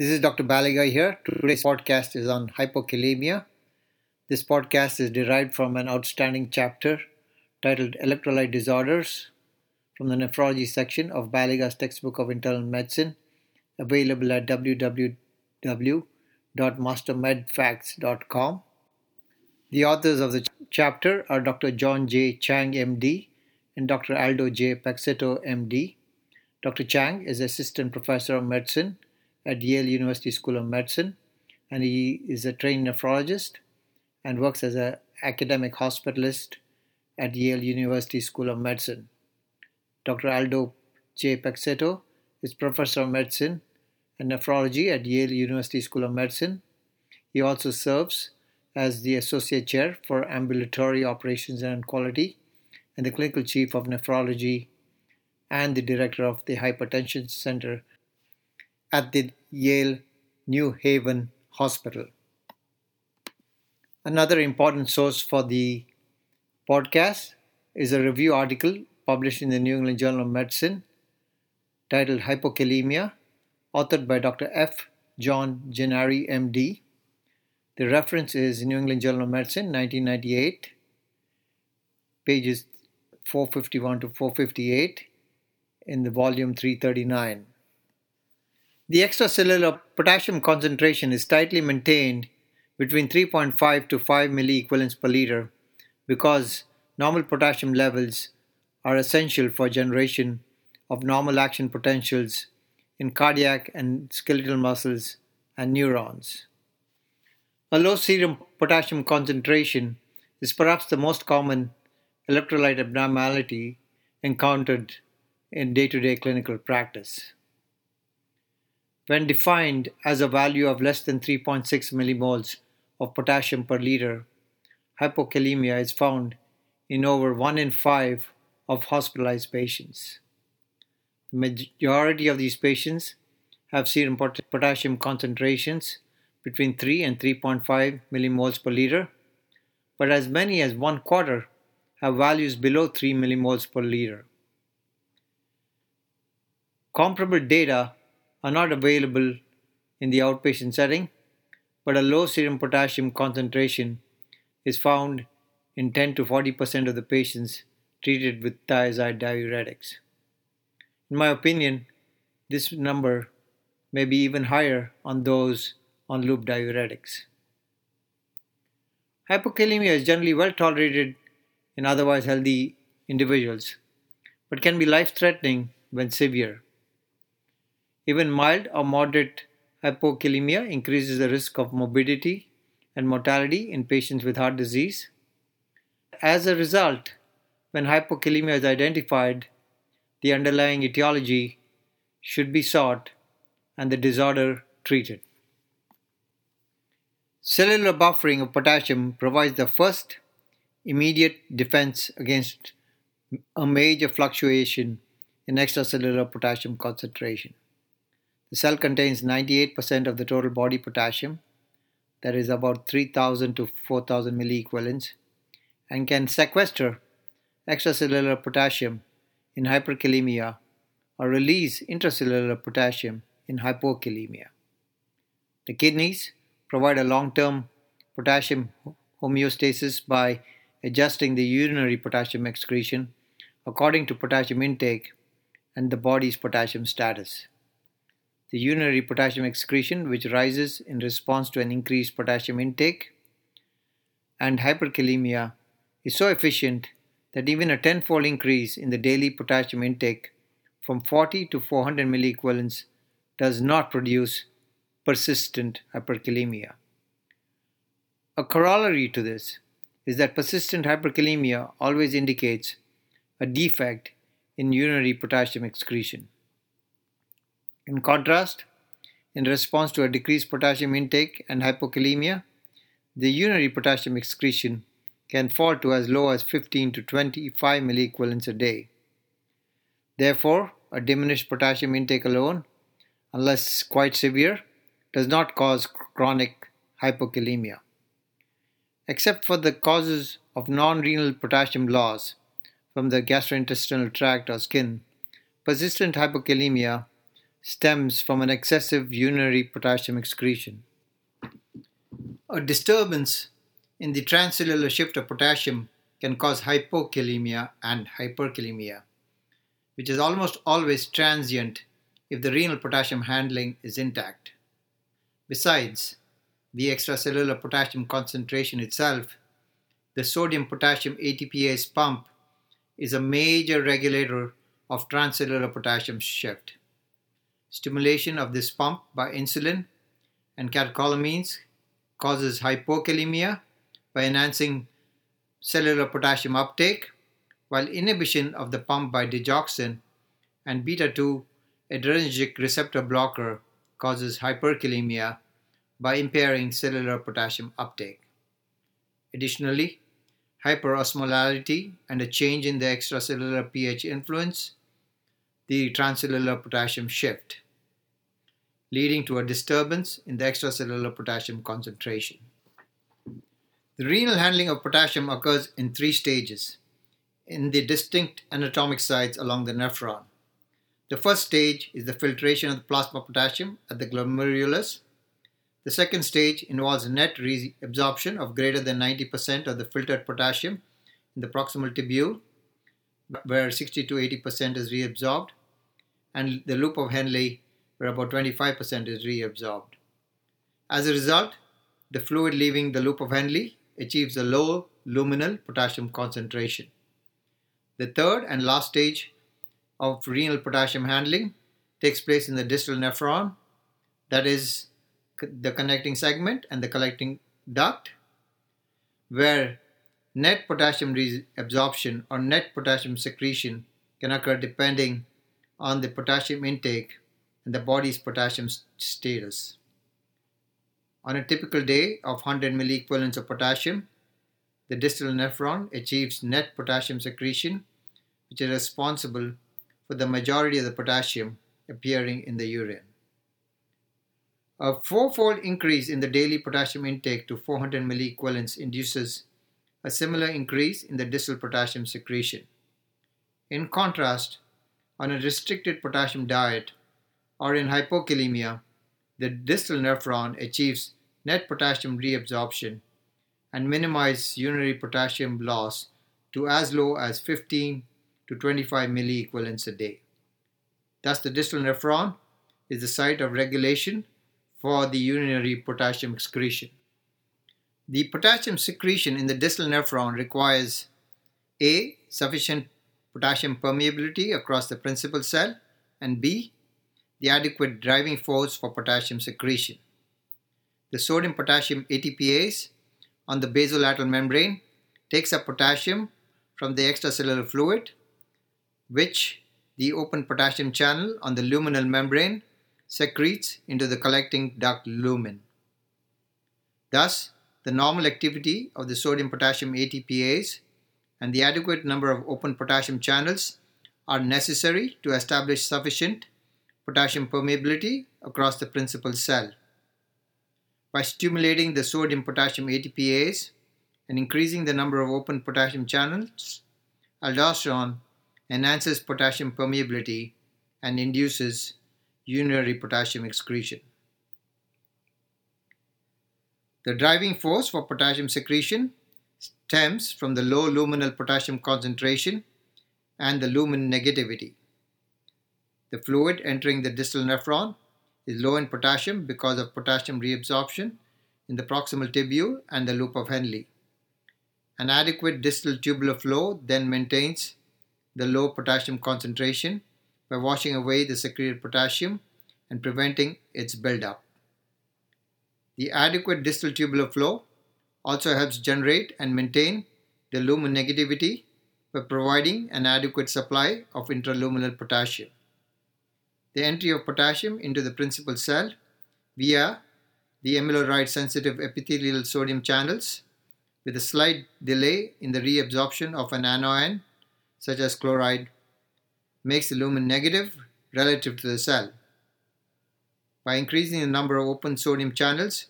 This is Dr. Baliga here. Today's podcast is on hypokalemia. This podcast is derived from an outstanding chapter titled Electrolyte Disorders from the nephrology section of Baliga's textbook of internal medicine, available at www.mastermedfacts.com. The authors of the chapter are Dr. John J. Chang, MD, and Dr. Aldo J. Peixoto, MD. Dr. Chang is Assistant Professor of Medicine at Yale University School of Medicine, and he is a trained nephrologist and works as an academic hospitalist at Yale University School of Medicine. Dr. Aldo J. Peixoto is Professor of Medicine and Nephrology at Yale University School of Medicine. He also serves as the Associate Chair for Ambulatory Operations and Quality and the Clinical Chief of Nephrology and the Director of the Hypertension Center at the Yale New Haven Hospital. Another important source for the podcast is a review article published in the New England Journal of Medicine titled Hypokalemia, authored by Dr. F. John Gennari, MD. The reference is New England Journal of Medicine, 1998, pages 451 to 458 in the volume 339. The extracellular potassium concentration is tightly maintained between 3.5 to 5 milliequivalents per liter because normal potassium levels are essential for generation of normal action potentials in cardiac and skeletal muscles and neurons. A low serum potassium concentration is perhaps the most common electrolyte abnormality encountered in day to day clinical practice. When defined as a value of less than 3.6 millimoles of potassium per liter, hypokalemia is found in over 1 in 5 of hospitalized patients. The majority of these patients have serum potassium concentrations between 3 and 3.5 millimoles per liter, but as many as one quarter have values below 3 millimoles per liter. Comparable data are not available in the outpatient setting, but a low serum potassium concentration is found in 10 to 40% of the patients treated with thiazide diuretics. In my opinion, this number may be even higher on those on loop diuretics. Hypokalemia is generally well tolerated in otherwise healthy individuals, but can be life threatening when severe. Even mild or moderate hypokalemia increases the risk of morbidity and mortality in patients with heart disease. As a result, when hypokalemia is identified, the underlying etiology should be sought and the disorder treated. Cellular buffering of potassium provides the first immediate defense against a major fluctuation in extracellular potassium concentration. The cell contains 98% of the total body potassium, that is about 3000 to 4000 milliequivalents, and can sequester extracellular potassium in hyperkalemia or release intracellular potassium in hypokalemia. The kidneys provide a long term potassium homeostasis by adjusting the urinary potassium excretion according to potassium intake and the body's potassium status the urinary potassium excretion, which rises in response to an increased potassium intake, and hyperkalemia is so efficient that even a tenfold increase in the daily potassium intake from 40 to 400 milliequivalents does not produce persistent hyperkalemia. A corollary to this is that persistent hyperkalemia always indicates a defect in urinary potassium excretion. In contrast, in response to a decreased potassium intake and hypokalemia, the urinary potassium excretion can fall to as low as 15 to 25 milliequivalents a day. Therefore, a diminished potassium intake alone, unless quite severe, does not cause chronic hypokalemia. Except for the causes of non renal potassium loss from the gastrointestinal tract or skin, persistent hypokalemia stems from an excessive urinary potassium excretion. A disturbance in the transcellular shift of potassium can cause hypokalemia and hyperkalemia, which is almost always transient if the renal potassium handling is intact. Besides the extracellular potassium concentration itself, the sodium potassium ATPase pump is a major regulator of transcellular potassium shift. Stimulation of this pump by insulin and catecholamines causes hypokalemia by enhancing cellular potassium uptake, while inhibition of the pump by digoxin and beta 2 adrenergic receptor blocker causes hyperkalemia by impairing cellular potassium uptake. Additionally, hyperosmolality and a change in the extracellular pH influence the transcellular potassium shift, leading to a disturbance in the extracellular potassium concentration. The renal handling of potassium occurs in three stages in the distinct anatomic sites along the nephron. The first stage is the filtration of the plasma potassium at the glomerulus. The second stage involves net reabsorption of greater than 90% of the filtered potassium in the proximal tubule, where 60 to 80% is reabsorbed and the loop of Henle, where about 25% is reabsorbed. As a result, the fluid leaving the loop of Henle achieves a low luminal potassium concentration. The third and last stage of renal potassium handling takes place in the distal nephron, that is, the connecting segment and the collecting duct, where net potassium reabsorption or net potassium secretion can occur depending on the potassium intake and the body's potassium status. On a typical day of 100 milliequivalents of potassium, the distal nephron achieves net potassium secretion, which is responsible for the majority of the potassium appearing in the urine. A fourfold increase in the daily potassium intake to 400 milliequivalents induces a similar increase in the distal potassium secretion. In contrast, on a restricted potassium diet or in hypokalemia, the distal nephron achieves net potassium reabsorption and minimizes urinary potassium loss to as low as 15 to 25 milliequivalents a day. Thus, the distal nephron is the site of regulation for the urinary potassium excretion. The potassium secretion in the distal nephron requires A. Sufficient potassium permeability across the principal cell, and B, the adequate driving force for potassium secretion. The sodium potassium ATPase on the basolateral membrane takes up potassium from the extracellular fluid, which the open potassium channel on the luminal membrane secretes into the collecting duct lumen. Thus, the normal activity of the sodium potassium ATPase and the adequate number of open potassium channels are necessary to establish sufficient potassium permeability across the principal cell. By stimulating the sodium potassium ATPase and increasing the number of open potassium channels, aldosterone enhances potassium permeability and induces urinary potassium excretion. The driving force for potassium secretion stems from the low luminal potassium concentration and the lumen negativity. The fluid entering the distal nephron is low in potassium because of potassium reabsorption in the proximal tubule and the loop of Henle. An adequate distal tubular flow then maintains the low potassium concentration by washing away the secreted potassium and preventing its buildup. The adequate distal tubular flow also helps generate and maintain the lumen negativity by providing an adequate supply of intraluminal potassium. The entry of potassium into the principal cell via the amiloride sensitive epithelial sodium channels with a slight delay in the reabsorption of an anion such as chloride makes the lumen negative relative to the cell. By increasing the number of open sodium channels,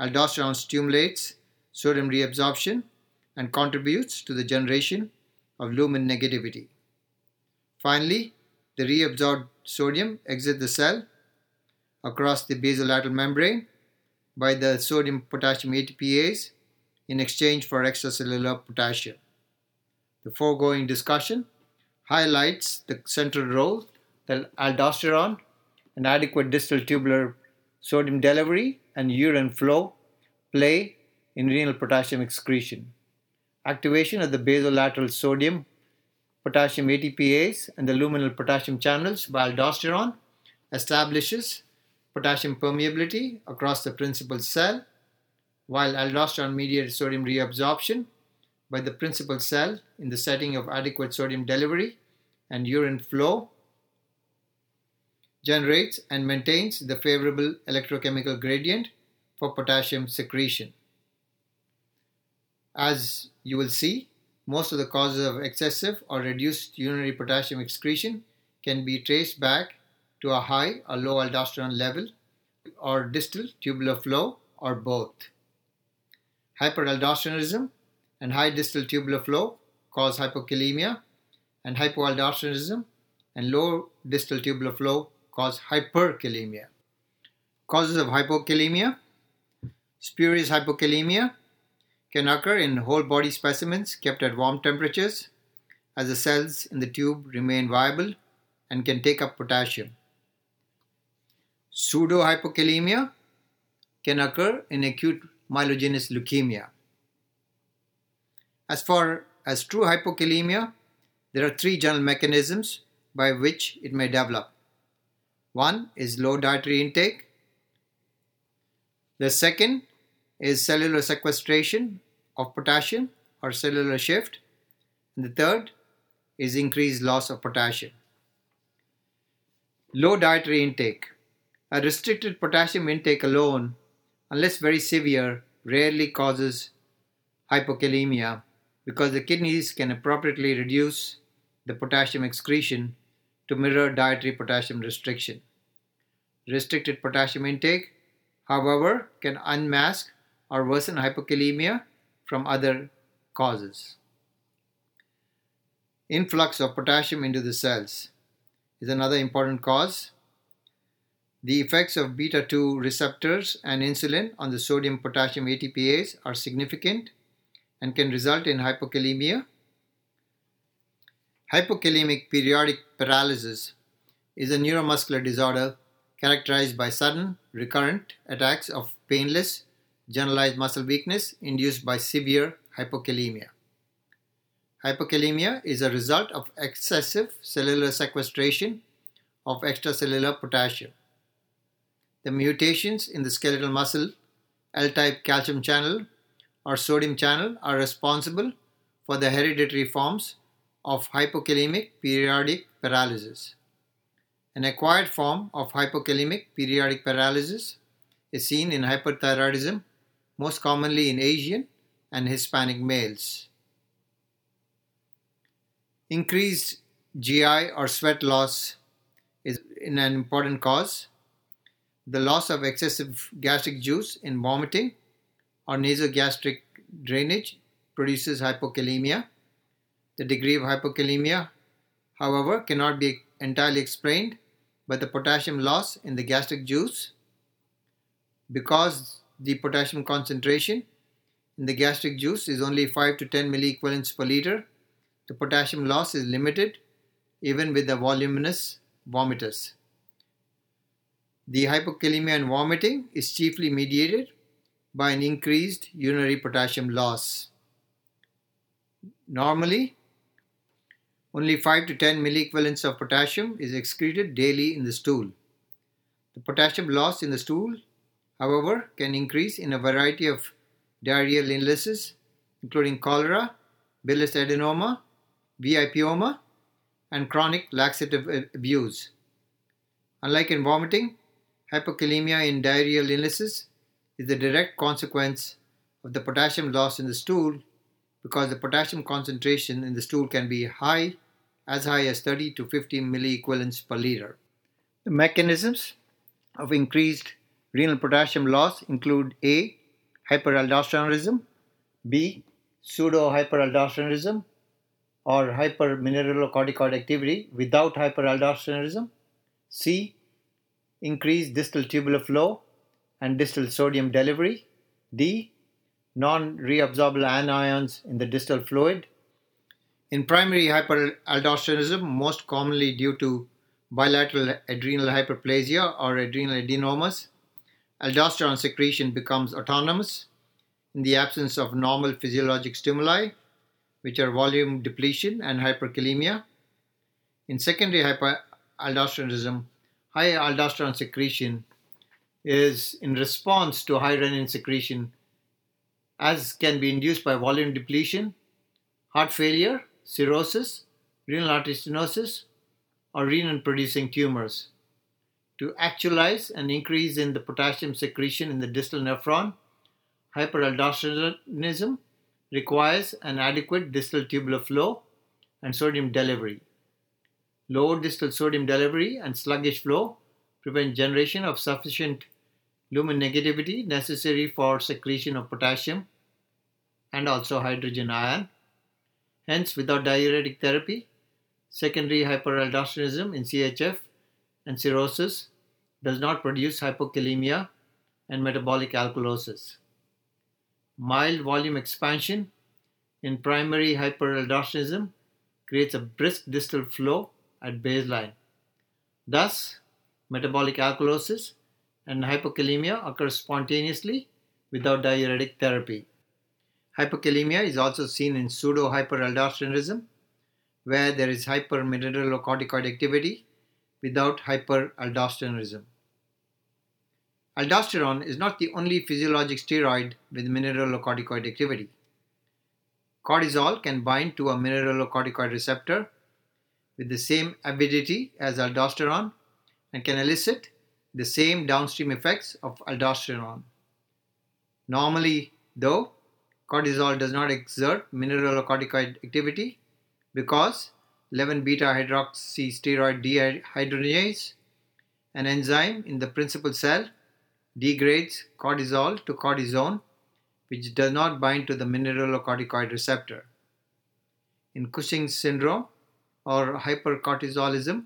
aldosterone stimulates sodium reabsorption and contributes to the generation of lumen negativity. Finally, the reabsorbed sodium exits the cell across the basolateral membrane by the sodium potassium ATPase in exchange for extracellular potassium. The foregoing discussion highlights the central role that aldosterone and adequate distal tubular sodium delivery and urine flow play in renal potassium excretion. Activation of the basolateral sodium potassium ATPase and the luminal potassium channels by aldosterone establishes potassium permeability across the principal cell, while aldosterone mediated sodium reabsorption by the principal cell in the setting of adequate sodium delivery and urine flow generates and maintains the favorable electrochemical gradient for potassium secretion. As you will see, most of the causes of excessive or reduced urinary potassium excretion can be traced back to a high or low aldosterone level or distal tubular flow or both. Hyperaldosteronism and high distal tubular flow cause hypokalemia and hypoaldosteronism and low distal tubular flow cause hyperkalemia. Causes of hypokalemia Spurious hypokalemia can occur in whole body specimens kept at warm temperatures as the cells in the tube remain viable and can take up potassium. Pseudohypokalemia can occur in acute myelogenous leukemia. As far as true hypokalemia, there are three general mechanisms by which it may develop. One is low dietary intake. The second is cellular sequestration of potassium or cellular shift. And the third is increased loss of potassium. Low dietary intake. A restricted potassium intake alone, unless very severe, rarely causes hypokalemia because the kidneys can appropriately reduce the potassium excretion to mirror dietary potassium restriction. Restricted potassium intake, however, can unmask or worsen hypokalemia from other causes. Influx of potassium into the cells is another important cause. The effects of beta 2 receptors and insulin on the sodium potassium ATPase are significant and can result in hypokalemia. Hypokalemic periodic paralysis is a neuromuscular disorder characterized by sudden, recurrent attacks of painless, generalized muscle weakness induced by severe hypokalemia. Hypokalemia is a result of excessive cellular sequestration of extracellular potassium. The mutations in the skeletal muscle L type calcium channel or sodium channel are responsible for the hereditary forms of hypokalemic periodic paralysis. An acquired form of hypokalemic periodic paralysis is seen in hyperthyroidism, most commonly in Asian and Hispanic males. Increased GI or sweat loss is an important cause. The loss of excessive gastric juice in vomiting or nasogastric drainage produces hypokalemia. The degree of hypokalemia, however, cannot be entirely explained by the potassium loss in the gastric juice because the potassium concentration in the gastric juice is only 5 to 10 milliequivalents per liter. The potassium loss is limited even with the voluminous vomitus. The hypokalemia and vomiting is chiefly mediated by an increased urinary potassium loss. Normally, only 5 to 10 milliequivalents of potassium is excreted daily in the stool. The potassium loss in the stool, however, can increase in a variety of diarrheal illnesses, including cholera, villous adenoma, VIPoma, and chronic laxative abuse. Unlike in vomiting, hypokalemia in diarrheal illnesses is the direct consequence of the potassium loss in the stool because the potassium concentration in the stool can be high, as high as 30 to 50 milliequivalents per liter. The mechanisms of increased renal potassium loss include A. Hyperaldosteronism, B. Pseudohyperaldosteronism or hypermineralocorticoid activity without hyperaldosteronism, C. increased distal tubular flow and distal sodium delivery. D. Non reabsorbable anions in the distal fluid. In primary hyperaldosteronism, most commonly due to bilateral adrenal hyperplasia or adrenal adenomas, aldosterone secretion becomes autonomous in the absence of normal physiologic stimuli, which are volume depletion and hyperkalemia. In secondary hyperaldosteronism, high aldosterone secretion is in response to high renin secretion, as can be induced by volume depletion, heart failure, cirrhosis, renal artery stenosis, or renin producing tumors. To actualize an increase in the potassium secretion in the distal nephron, hyperaldosteronism requires an adequate distal tubular flow and sodium delivery. Low distal sodium delivery and sluggish flow prevent generation of sufficient lumen negativity necessary for secretion of potassium and also hydrogen ion. Hence, without diuretic therapy, secondary hyperaldosteronism in CHF and cirrhosis does not produce hypokalemia and metabolic alkalosis. Mild volume expansion in primary hyperaldosteronism creates a brisk distal flow at baseline. Thus, metabolic alkalosis and hypokalemia occur spontaneously without diuretic therapy. Hypokalemia is also seen in pseudo hyperaldosteronism, where there is hypermineralocorticoid activity without hyperaldosteronism. Aldosterone is not the only physiologic steroid with mineralocorticoid activity. Cortisol can bind to a mineralocorticoid receptor with the same avidity as aldosterone and can elicit the same downstream effects of aldosterone. Normally, though, cortisol does not exert mineralocorticoid activity because 11 beta hydroxysteroid dehydrogenase, an enzyme in the principal cell, degrades cortisol to cortisone, which does not bind to the mineralocorticoid receptor. In Cushing's syndrome or hypercortisolism,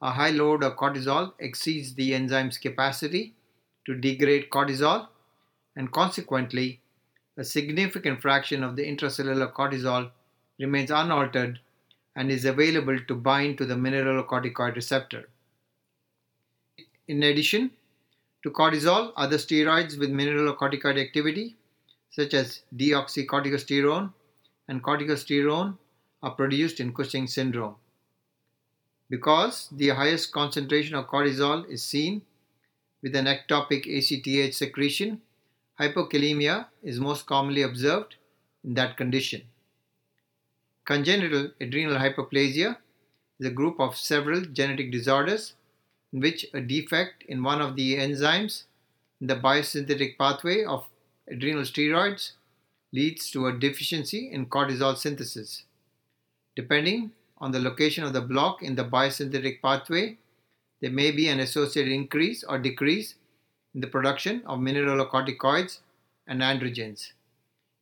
a high load of cortisol exceeds the enzyme's capacity to degrade cortisol, and consequently, a significant fraction of the intracellular cortisol remains unaltered and is available to bind to the mineralocorticoid receptor. In addition to cortisol, other steroids with mineralocorticoid activity, such as deoxycorticosterone and corticosterone, are produced in Cushing syndrome. Because the highest concentration of cortisol is seen with an ectopic ACTH secretion, hypokalemia is most commonly observed in that condition. Congenital adrenal hyperplasia is a group of several genetic disorders in which a defect in one of the enzymes in the biosynthetic pathway of adrenal steroids leads to a deficiency in cortisol synthesis. Depending on the location of the block in the biosynthetic pathway, there may be an associated increase or decrease in the production of mineralocorticoids and androgens.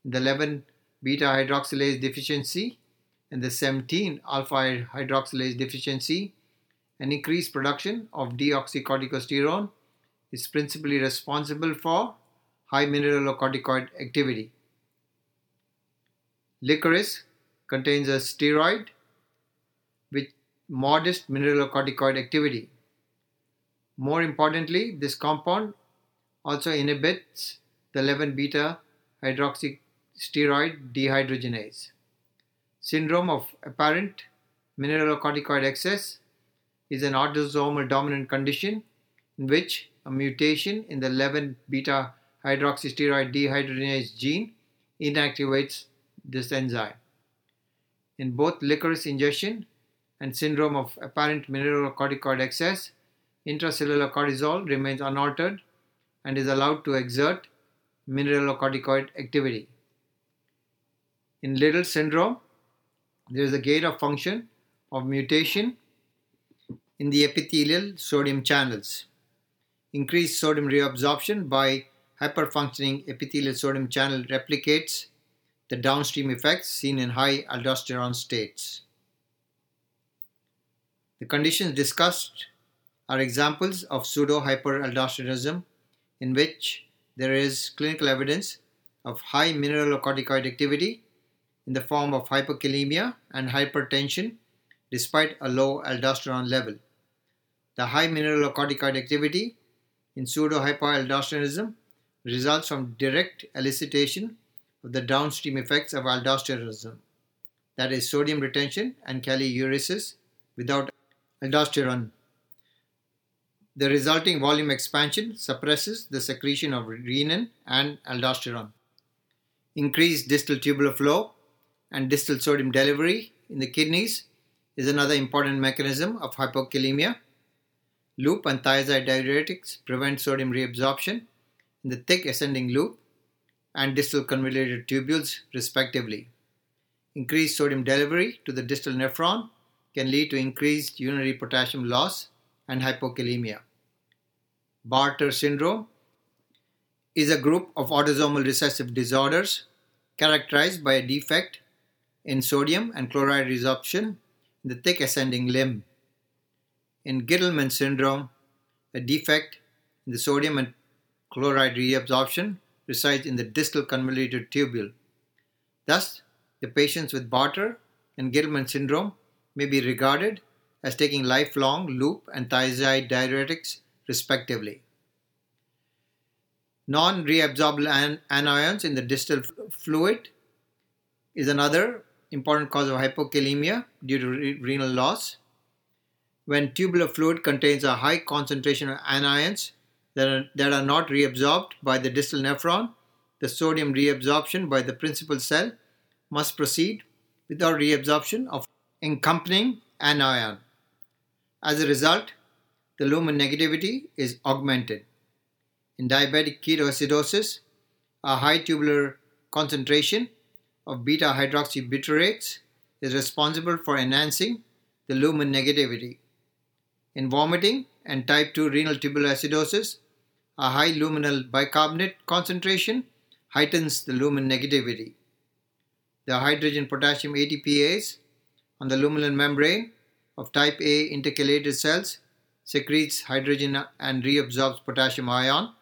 In the 11 beta hydroxylase deficiency and the 17 alpha hydroxylase deficiency, an increased production of deoxycorticosterone is principally responsible for high mineralocorticoid activity. Licorice contains a steroid with modest mineralocorticoid activity. More importantly, this compound also inhibits the 11 beta hydroxysteroid dehydrogenase. Syndrome of apparent mineralocorticoid excess is an autosomal dominant condition in which a mutation in the 11 beta hydroxysteroid dehydrogenase gene inactivates this enzyme. In both licorice ingestion and syndrome of apparent mineralocorticoid excess, intracellular cortisol remains unaltered and is allowed to exert mineralocorticoid activity. In Liddle syndrome, there is a gain of function of mutation in the epithelial sodium channels. Increased sodium reabsorption by hyperfunctioning epithelial sodium channel replicates the downstream effects seen in high aldosterone states. The conditions discussed are examples of pseudo hyperaldosteronism in which there is clinical evidence of high mineralocorticoid activity in the form of hyperkalemia and hypertension despite a low aldosterone level. The high mineralocorticoid activity in pseudo hypoaldosteronism results from direct elicitation of the downstream effects of aldosteronism, that is, sodium retention and kaliuresis without aldosterone. The resulting volume expansion suppresses the secretion of renin and aldosterone. Increased distal tubular flow and distal sodium delivery in the kidneys is another important mechanism of hypokalemia. Loop and thiazide diuretics prevent sodium reabsorption in the thick ascending loop and distal convoluted tubules, respectively. Increased sodium delivery to the distal nephron can lead to increased urinary potassium loss and hypokalemia. Bartter syndrome is a group of autosomal recessive disorders characterized by a defect in sodium and chloride resorption in the thick ascending limb. In Gitelman syndrome, a defect in the sodium and chloride reabsorption resides in the distal convoluted tubule. Thus, the patients with Bartter and Gitelman syndrome may be regarded as taking lifelong loop and thiazide diuretics respectively. Non reabsorbable anions in the distal fluid is another important cause of hypokalemia due to re- renal loss. When tubular fluid contains a high concentration of anions that are, that are not reabsorbed by the distal nephron, the sodium reabsorption by the principal cell must proceed without reabsorption of accompanying anion. As a result, the lumen negativity is augmented. In diabetic ketoacidosis, a high tubular concentration of beta hydroxybutyrate is responsible for enhancing the lumen negativity. In vomiting and type 2 renal tubular acidosis, a high luminal bicarbonate concentration heightens the lumen negativity. The hydrogen potassium ATPase on the luminal membrane of type A intercalated cells secretes hydrogen and reabsorbs potassium ion.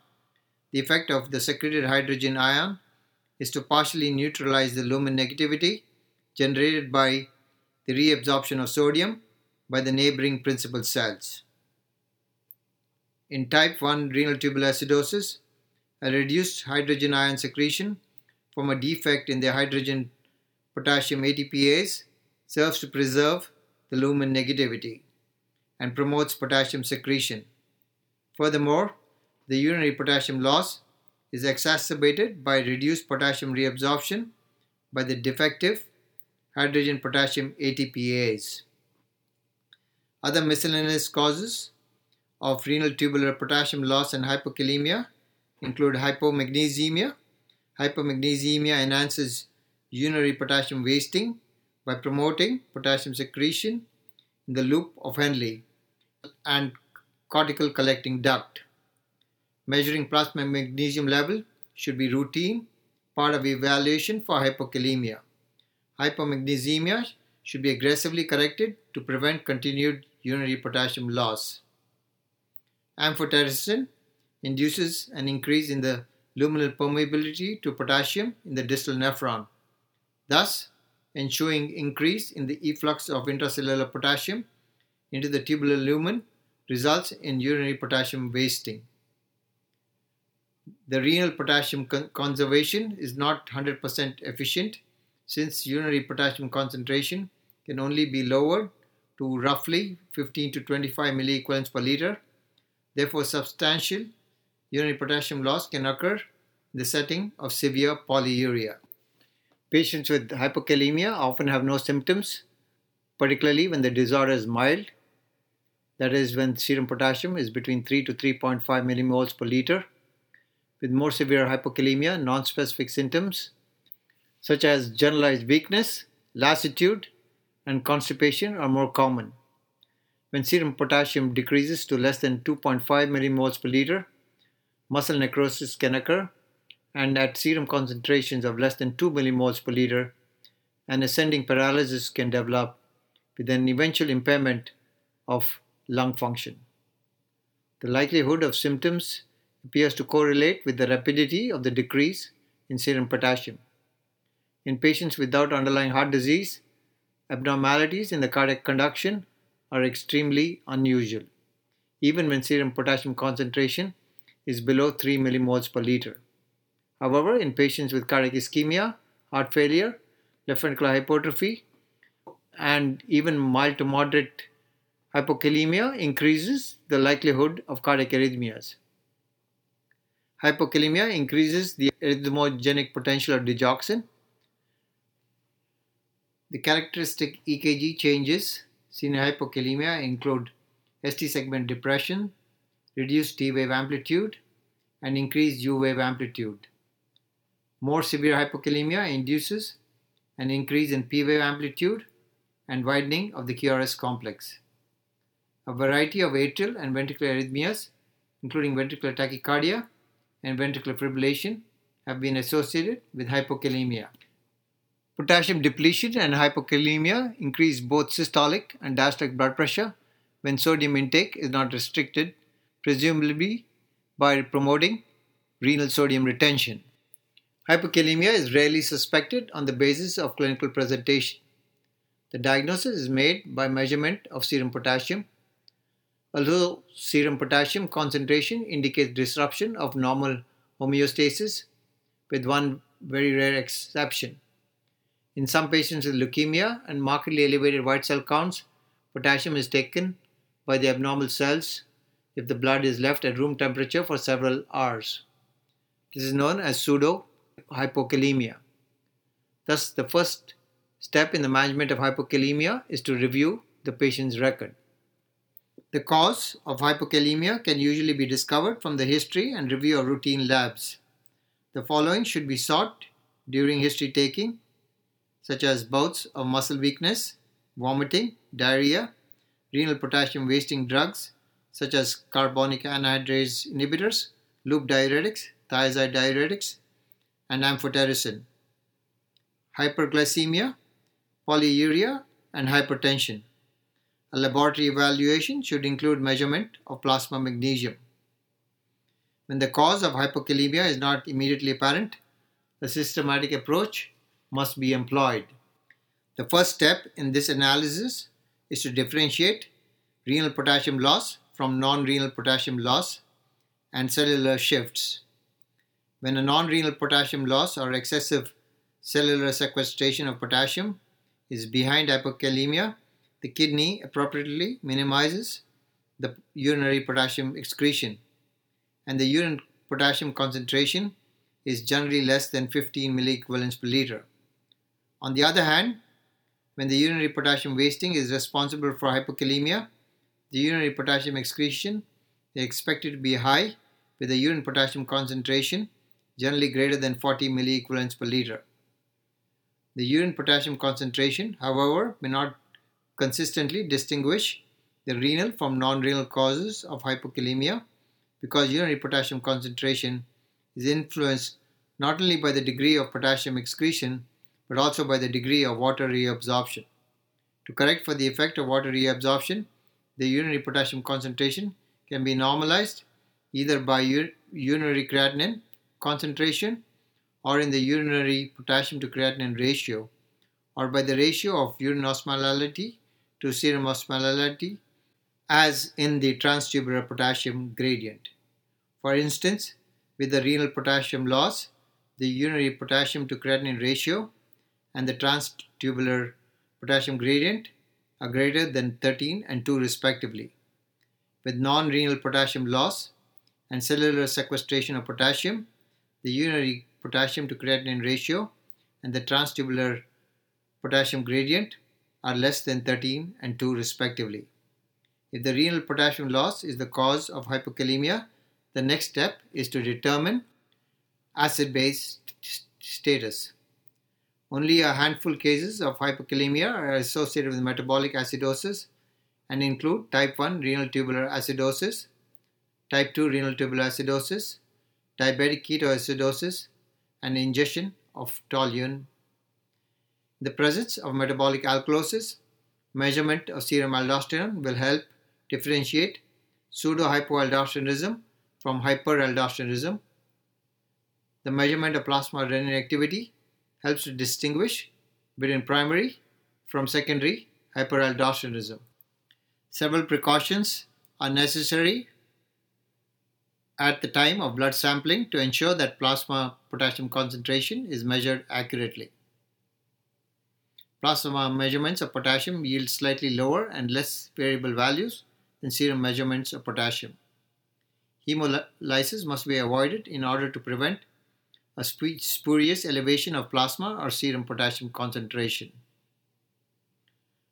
The effect of the secreted hydrogen ion is to partially neutralize the lumen negativity generated by the reabsorption of sodium by the neighboring principal cells. In type 1 renal tubular acidosis, a reduced hydrogen ion secretion from a defect in the hydrogen potassium ATPase serves to preserve the lumen negativity and promotes potassium secretion. Furthermore, the urinary potassium loss is exacerbated by reduced potassium reabsorption by the defective hydrogen potassium ATPase. Other miscellaneous causes of renal tubular potassium loss and hypokalemia include hypomagnesemia. Hypomagnesemia enhances urinary potassium wasting by promoting potassium secretion in the loop of Henle and cortical collecting duct. Measuring plasma magnesium level should be routine part of evaluation for hypokalemia. Hypomagnesemia should be aggressively corrected to prevent continued urinary potassium loss. Amphotericin induces an increase in the luminal permeability to potassium in the distal nephron, thus ensuring increase in the efflux of intracellular potassium into the tubular lumen results in urinary potassium wasting. The renal potassium con- conservation is not 100% efficient since urinary potassium concentration can only be lowered to roughly 15 to 25 milliequivalents per liter Therefore, substantial urinary potassium loss can occur in the setting of severe polyuria. Patients with hypokalemia often have no symptoms, particularly when the disorder is mild, that is, when serum potassium is between 3 to 3.5 millimoles per liter. With more severe hypokalemia, non-specific symptoms such as generalized weakness, lassitude, and constipation are more common. When serum potassium decreases to less than 2.5 millimoles per liter, muscle necrosis can occur, and at serum concentrations of less than 2 millimoles per liter, an ascending paralysis can develop with an eventual impairment of lung function. The likelihood of symptoms appears to correlate with the rapidity of the decrease in serum potassium. In patients without underlying heart disease, abnormalities in the cardiac conduction are extremely unusual, even when serum potassium concentration is below 3 millimoles per liter. However, in patients with cardiac ischemia, heart failure, left ventricular hypertrophy, and even mild to moderate hypokalemia increases the likelihood of cardiac arrhythmias. Hypokalemia increases the arrhythmogenic potential of digoxin. The characteristic EKG changes seen in hypokalemia include ST segment depression, reduced T wave amplitude, and increased U wave amplitude. More severe hypokalemia induces an increase in P wave amplitude and widening of the QRS complex. A variety of atrial and ventricular arrhythmias, including ventricular tachycardia and ventricular fibrillation, have been associated with hypokalemia. Potassium depletion and hypokalemia increase both systolic and diastolic blood pressure when sodium intake is not restricted, presumably by promoting renal sodium retention. Hypokalemia is rarely suspected on the basis of clinical presentation. The diagnosis is made by measurement of serum potassium. Although serum potassium concentration indicates disruption of normal homeostasis, with one very rare exception. In some patients with leukemia and markedly elevated white cell counts, potassium is taken by the abnormal cells if the blood is left at room temperature for several hours. This is known as pseudo hypokalemia. Thus, the first step in the management of hypokalemia is to review the patient's record. The cause of hypokalemia can usually be discovered from the history and review of routine labs. The following should be sought during history taking, such as bouts of muscle weakness, vomiting, diarrhea, renal potassium wasting drugs, such as carbonic anhydrase inhibitors, loop diuretics, thiazide diuretics, and amphotericin, hyperglycemia, polyuria, and hypertension. A laboratory evaluation should include measurement of plasma magnesium. When the cause of hypokalemia is not immediately apparent, a systematic approach must be employed. The first step in this analysis is to differentiate renal potassium loss from non renal potassium loss and cellular shifts. When a non renal potassium loss or excessive cellular sequestration of potassium is behind hypokalemia, the kidney appropriately minimizes the urinary potassium excretion, and the urine potassium concentration is generally less than 15 milliequivalents per liter. On the other hand, when the urinary potassium wasting is responsible for hypokalemia, the urinary potassium excretion is expected to be high with a urine potassium concentration generally greater than 40 milliequivalents per liter. The urine potassium concentration, however, may not consistently distinguish the renal from non-renal causes of hypokalemia because urinary potassium concentration is influenced not only by the degree of potassium excretion but also by the degree of water reabsorption. To correct for the effect of water reabsorption, the urinary potassium concentration can be normalized either by urinary creatinine concentration or in the urinary potassium to creatinine ratio or by the ratio of urine osmolality to serum osmolality as in the transtubular potassium gradient. For instance, with the renal potassium loss, the urinary potassium to creatinine ratio and the transtubular potassium gradient are greater than 13 and 2 respectively. With non renal potassium loss and cellular sequestration of potassium, the urinary potassium to creatinine ratio and the transtubular potassium gradient are less than 13 and 2 respectively. If the renal potassium loss is the cause of hypokalemia, the next step is to determine acid base status. Only a handful cases of hypokalemia are associated with metabolic acidosis and include type 1 renal tubular acidosis, type 2 renal tubular acidosis, diabetic ketoacidosis, and ingestion of toluene. The presence of metabolic alkalosis, measurement of serum aldosterone will help differentiate pseudohypoaldosteronism from hyperaldosteronism. The measurement of plasma renin activity helps to distinguish between primary from secondary hyperaldosteronism. Several precautions are necessary at the time of blood sampling to ensure that plasma potassium concentration is measured accurately. Plasma measurements of potassium yield slightly lower and less variable values than serum measurements of potassium. Hemolysis must be avoided in order to prevent a spurious elevation of plasma or serum potassium concentration.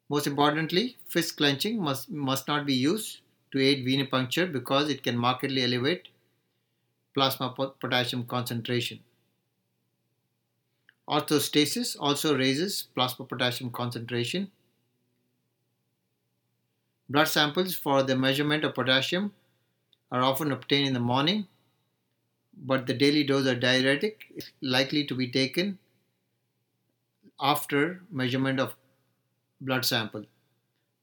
Most importantly, fist clenching must, must not be used to aid venipuncture because it can markedly elevate plasma potassium concentration. Orthostasis also raises plasma potassium concentration. Blood samples for the measurement of potassium are often obtained in the morning, but the daily dose of diuretic is likely to be taken after measurement of blood sample.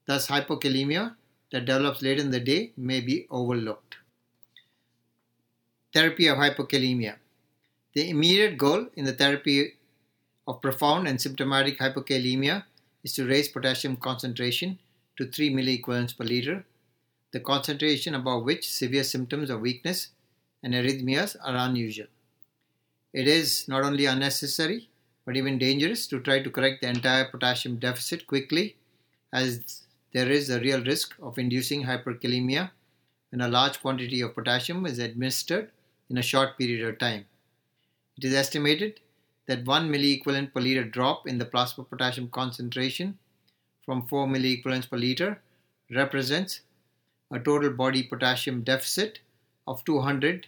Thus, hypokalemia that develops late in the day may be overlooked. Therapy of hypokalemia. The immediate goal in the therapy of profound and symptomatic hypokalemia is to raise potassium concentration to 3 milliequivalents per liter, the concentration above which severe symptoms of weakness and arrhythmias are unusual. It is not only unnecessary but even dangerous to try to correct the entire potassium deficit quickly, as there is a real risk of inducing hyperkalemia when a large quantity of potassium is administered in a short period of time. It is estimated that 1 milliequivalent per liter drop in the plasma potassium concentration from 4 milliequivalents per liter represents a total body potassium deficit of 200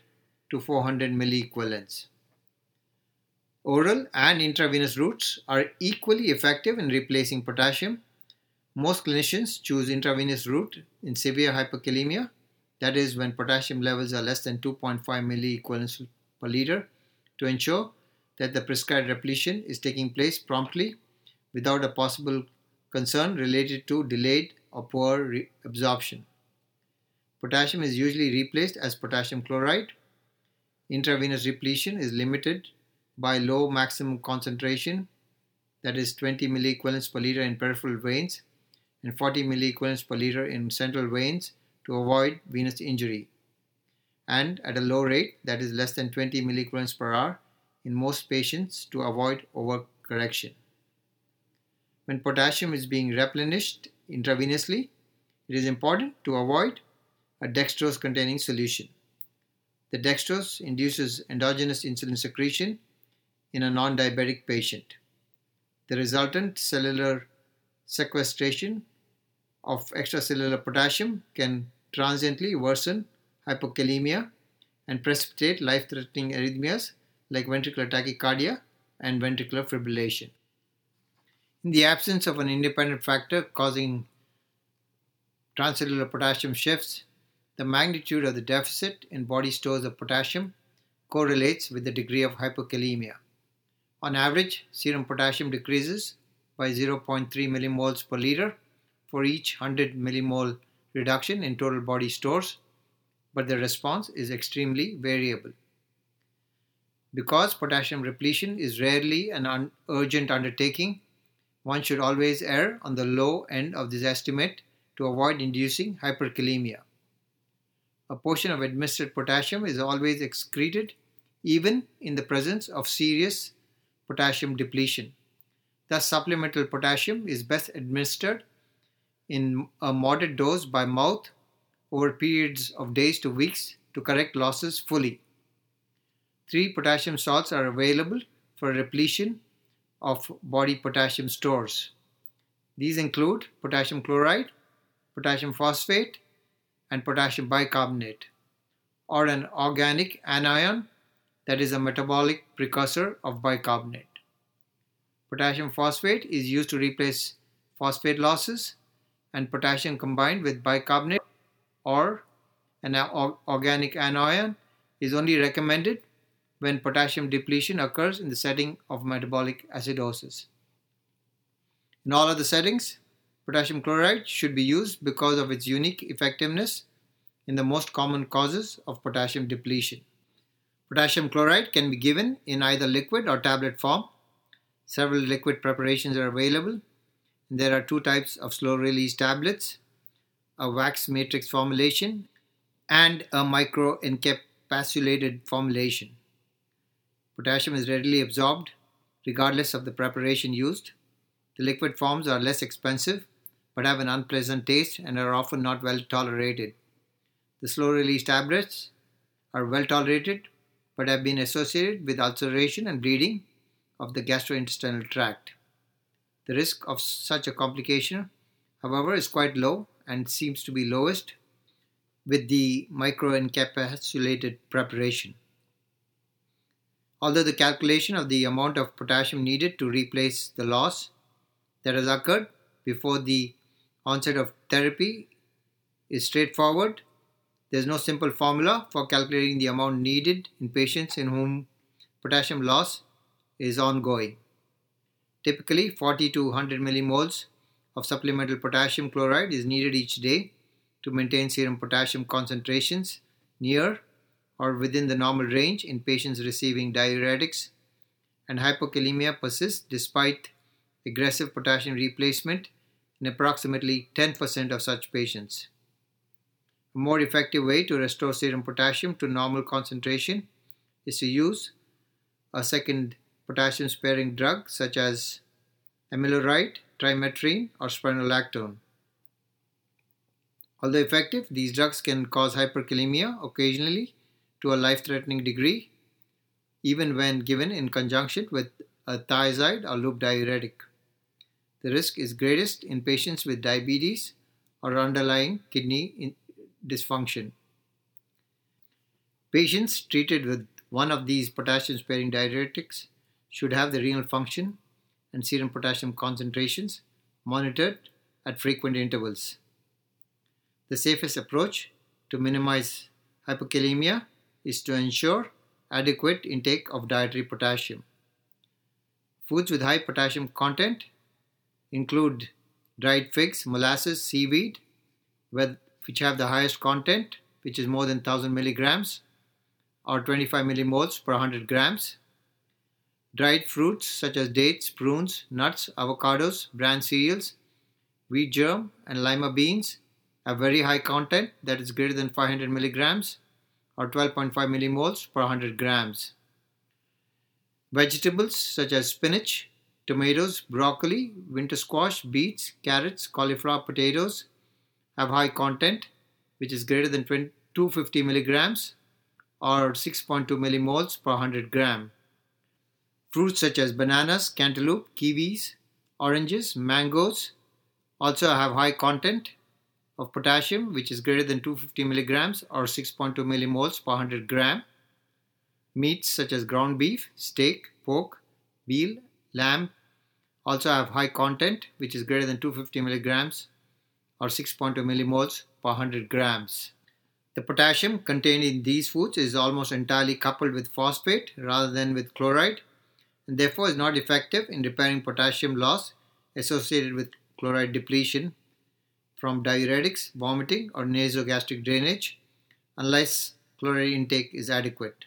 to 400 milliequivalents. Oral and intravenous routes are equally effective in replacing potassium. Most clinicians choose intravenous route in severe hypokalemia, that is, when potassium levels are less than 2.5 milliequivalents per liter, to ensure that the prescribed repletion is taking place promptly without a possible concern related to delayed or poor absorption. Potassium is usually replaced as potassium chloride. Intravenous repletion is limited by low maximum concentration, that is 20 milliequivalents per liter in peripheral veins and 40 milliequivalents per liter in central veins to avoid venous injury, and at a low rate, that is less than 20 milliequivalents per hour in most patients to avoid overcorrection. When potassium is being replenished intravenously, it is important to avoid a dextrose containing solution. The dextrose induces endogenous insulin secretion in a non diabetic patient. The resultant cellular sequestration of extracellular potassium can transiently worsen hypokalemia and precipitate life threatening arrhythmias like ventricular tachycardia and ventricular fibrillation. In the absence of an independent factor causing transcellular potassium shifts, the magnitude of the deficit in body stores of potassium correlates with the degree of hypokalemia. On average, serum potassium decreases by 0.3 millimoles per liter for each 100 millimole reduction in total body stores, but the response is extremely variable. Because potassium repletion is rarely an un- urgent undertaking, one should always err on the low end of this estimate to avoid inducing hyperkalemia. A portion of administered potassium is always excreted even in the presence of serious potassium depletion. Thus, supplemental potassium is best administered in a moderate dose by mouth over periods of days to weeks to correct losses fully. Three potassium salts are available for repletion of body potassium stores. These include potassium chloride, potassium phosphate, and potassium bicarbonate, or an organic anion that is a metabolic precursor of bicarbonate. Potassium phosphate is used to replace phosphate losses, and potassium combined with bicarbonate or an organic anion is only recommended when potassium depletion occurs in the setting of metabolic acidosis. In all other settings, potassium chloride should be used because of its unique effectiveness in the most common causes of potassium depletion. Potassium chloride can be given in either liquid or tablet form. Several liquid preparations are available. There are two types of slow release tablets a wax matrix formulation and a microencapsulated formulation. Potassium is readily absorbed regardless of the preparation used. The liquid forms are less expensive but have an unpleasant taste and are often not well tolerated. The slow release tablets are well tolerated but have been associated with ulceration and bleeding of the gastrointestinal tract. The risk of such a complication, however, is quite low and seems to be lowest with the microencapsulated preparation. Although the calculation of the amount of potassium needed to replace the loss that has occurred before the onset of therapy is straightforward, there is no simple formula for calculating the amount needed in patients in whom potassium loss is ongoing. Typically, 40 to 100 millimoles of supplemental potassium chloride is needed each day to maintain serum potassium concentrations near or within the normal range in patients receiving diuretics, and hypokalemia persists despite aggressive potassium replacement in approximately 10% of such patients. A more effective way to restore serum potassium to normal concentration is to use a second potassium sparing drug such as amiloride, triamterene, or spironolactone. Although effective, these drugs can cause hyperkalemia occasionally to a life threatening degree, even when given in conjunction with a thiazide or loop diuretic. The risk is greatest in patients with diabetes or underlying kidney dysfunction. Patients treated with one of these potassium sparing diuretics should have the renal function and serum potassium concentrations monitored at frequent intervals. The safest approach to minimize hypokalemia is to ensure adequate intake of dietary potassium. Foods with high potassium content include dried figs, molasses, seaweed, which have the highest content, which is more than 1000 milligrams or 25 millimoles per 100 grams. Dried fruits such as dates, prunes, nuts, avocados, bran cereals, wheat germ, and lima beans have very high content that is greater than 500 milligrams or 12.5 millimoles per 100 grams. Vegetables such as spinach, tomatoes, broccoli, winter squash, beets, carrots, cauliflower, potatoes have high content which is greater than 250 milligrams or 6.2 millimoles per 100 gram. Fruits such as bananas, cantaloupe, kiwis, oranges, mangoes also have high content of potassium, which is greater than 250 milligrams or 6.2 millimoles per 100 gram. Meats such as ground beef, steak, pork, veal, lamb also have high content, which is greater than 250 milligrams or 6.2 millimoles per 100 grams. The potassium contained in these foods is almost entirely coupled with phosphate rather than with chloride and therefore is not effective in repairing potassium loss associated with chloride depletion from diuretics, vomiting, or nasogastric drainage unless chloride intake is adequate.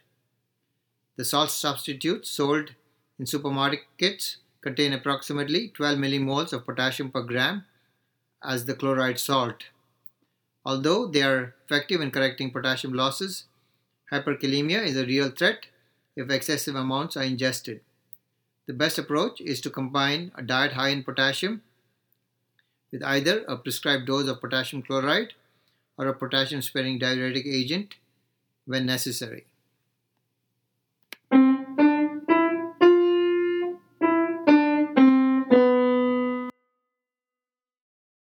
The salt substitutes sold in supermarkets contain approximately 12 millimoles of potassium per gram as the chloride salt. Although they are effective in correcting potassium losses, hyperkalemia is a real threat if excessive amounts are ingested. The best approach is to combine a diet high in potassium with either a prescribed dose of potassium chloride or a potassium sparing diuretic agent when necessary.